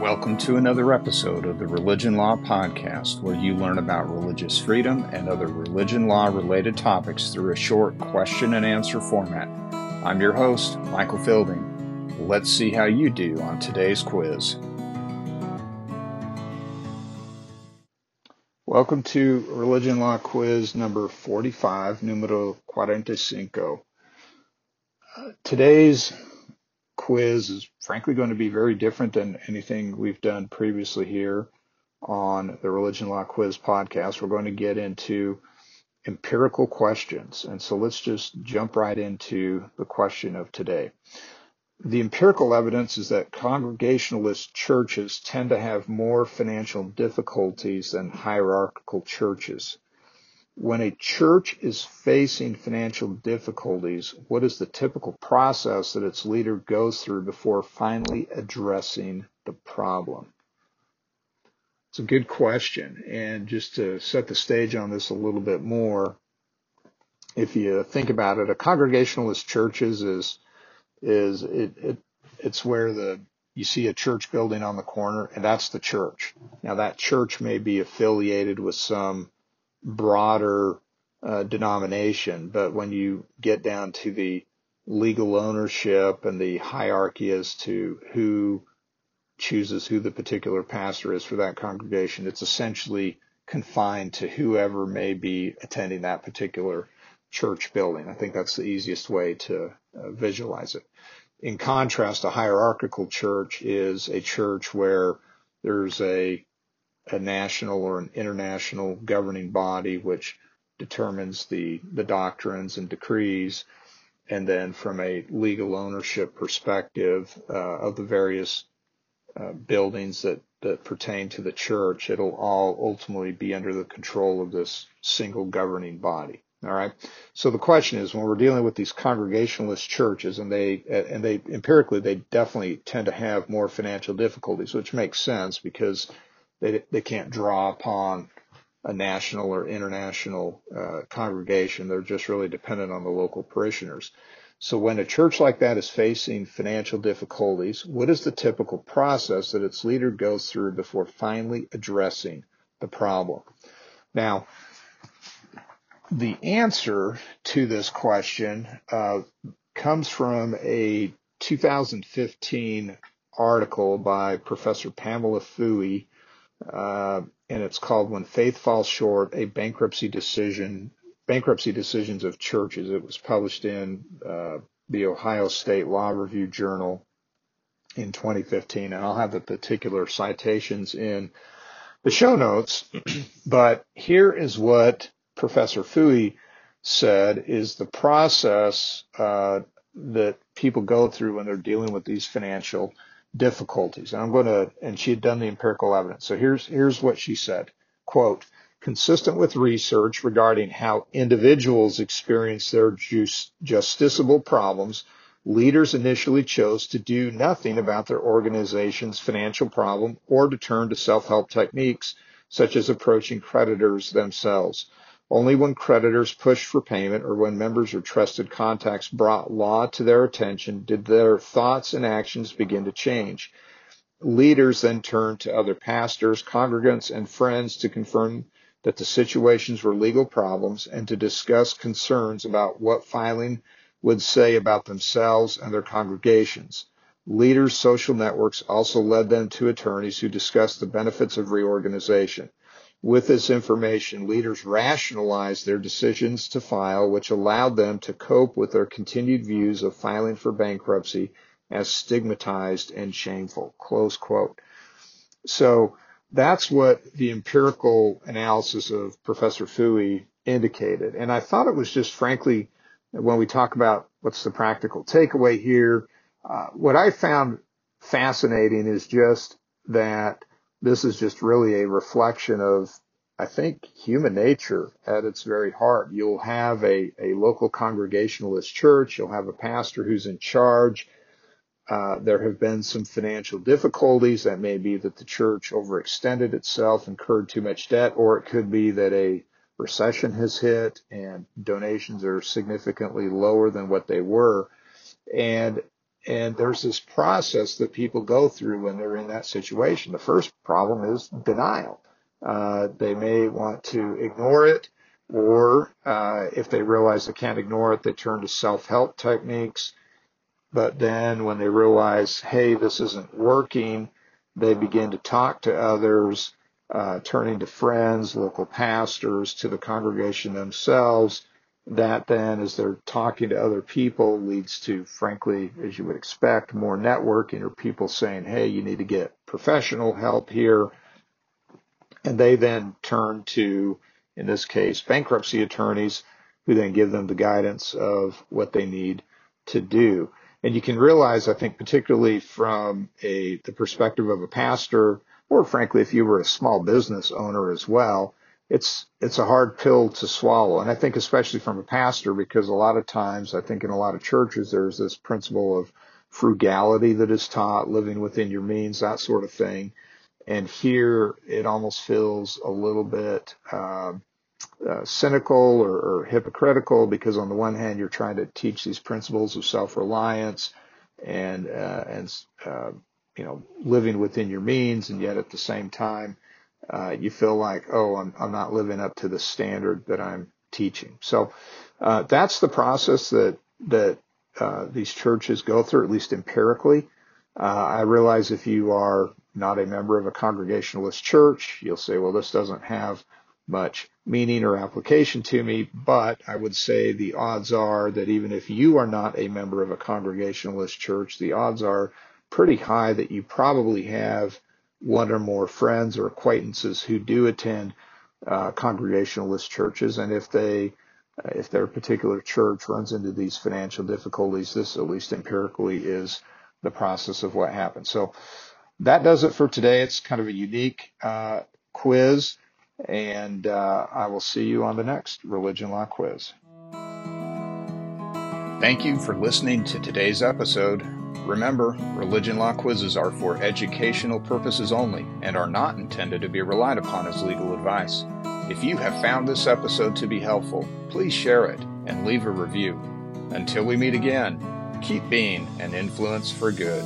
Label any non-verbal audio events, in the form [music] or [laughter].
Welcome to another episode of the Religion Law Podcast, where you learn about religious freedom and other religion law related topics through a short question and answer format. I'm your host, Michael Fielding. Let's see how you do on today's quiz. Welcome to Religion Law Quiz number 45, numero 45. Uh, today's quiz is frankly going to be very different than anything we've done previously here on the Religion Law Quiz podcast. We're going to get into empirical questions. And so let's just jump right into the question of today. The empirical evidence is that Congregationalist churches tend to have more financial difficulties than hierarchical churches when a church is facing financial difficulties, what is the typical process that its leader goes through before finally addressing the problem? It's a good question. And just to set the stage on this a little bit more, if you think about it, a congregationalist churches is is it, it it's where the you see a church building on the corner and that's the church. Now that church may be affiliated with some broader uh, denomination. But when you get down to the legal ownership and the hierarchy as to who chooses who the particular pastor is for that congregation, it's essentially confined to whoever may be attending that particular church building. I think that's the easiest way to uh, visualize it. In contrast, a hierarchical church is a church where there's a a national or an international governing body which determines the, the doctrines and decrees. And then from a legal ownership perspective uh, of the various uh, buildings that, that pertain to the church, it'll all ultimately be under the control of this single governing body. All right. So the question is, when we're dealing with these congregationalist churches, and they and they empirically they definitely tend to have more financial difficulties, which makes sense because they, they can't draw upon a national or international uh, congregation. They're just really dependent on the local parishioners. So when a church like that is facing financial difficulties, what is the typical process that its leader goes through before finally addressing the problem? Now, the answer to this question uh, comes from a 2015 article by Professor Pamela Foohey uh, and it's called "When Faith Falls Short: A Bankruptcy Decision." Bankruptcy decisions of churches. It was published in uh, the Ohio State Law Review Journal in 2015, and I'll have the particular citations in the show notes. [clears throat] but here is what Professor Foohey said is the process uh, that people go through when they're dealing with these financial difficulties. And I'm going to, and she had done the empirical evidence. So here's, here's what she said. Quote, consistent with research regarding how individuals experience their justiciable problems, leaders initially chose to do nothing about their organization's financial problem or to turn to self-help techniques such as approaching creditors themselves. Only when creditors pushed for payment or when members or trusted contacts brought law to their attention did their thoughts and actions begin to change. Leaders then turned to other pastors, congregants, and friends to confirm that the situations were legal problems and to discuss concerns about what filing would say about themselves and their congregations. Leaders' social networks also led them to attorneys who discussed the benefits of reorganization. With this information, leaders rationalized their decisions to file, which allowed them to cope with their continued views of filing for bankruptcy as stigmatized and shameful. Close quote. So that's what the empirical analysis of Professor Foohey indicated. And I thought it was just frankly, when we talk about what's the practical takeaway here, uh, what I found fascinating is just that this is just really a reflection of, I think, human nature at its very heart. You'll have a, a local congregationalist church. You'll have a pastor who's in charge. Uh, there have been some financial difficulties. That may be that the church overextended itself, incurred too much debt, or it could be that a recession has hit and donations are significantly lower than what they were. And and there's this process that people go through when they're in that situation. The first problem is denial. Uh, they may want to ignore it, or uh, if they realize they can't ignore it, they turn to self-help techniques. But then when they realize, hey, this isn't working, they begin to talk to others, uh, turning to friends, local pastors, to the congregation themselves. That then, as they're talking to other people, leads to, frankly, as you would expect, more networking or people saying, hey, you need to get professional help here. And they then turn to, in this case, bankruptcy attorneys who then give them the guidance of what they need to do. And you can realize, I think, particularly from a, the perspective of a pastor, or frankly, if you were a small business owner as well, it's, it's a hard pill to swallow. And I think especially from a pastor, because a lot of times, I think in a lot of churches, there's this principle of frugality that is taught, living within your means, that sort of thing. And here it almost feels a little bit, um, uh, cynical or, or, hypocritical because on the one hand you're trying to teach these principles of self-reliance and uh, and uh, you know living within your means, and yet at the same time uh, you feel like oh I'm I'm not living up to the standard that I'm teaching. So uh, that's the process that that uh, these churches go through, at least empirically. I realize if you are not a member of a congregationalist church, you'll say, well, this doesn't have much meaning or application to me, but I would say the odds are that even if you are not a member of a congregationalist church, the odds are pretty high that you probably have one or more friends or acquaintances who do attend uh, congregationalist churches, and if they if their particular church runs into these financial difficulties, this at least empirically is the process of what happens. So that does it for today. It's kind of a unique uh, quiz. And uh, I will see you on the next Religion Law Quiz. Thank you for listening to today's episode. Remember, religion law quizzes are for educational purposes only and are not intended to be relied upon as legal advice. If you have found this episode to be helpful, please share it and leave a review. Until we meet again, keep being an influence for good.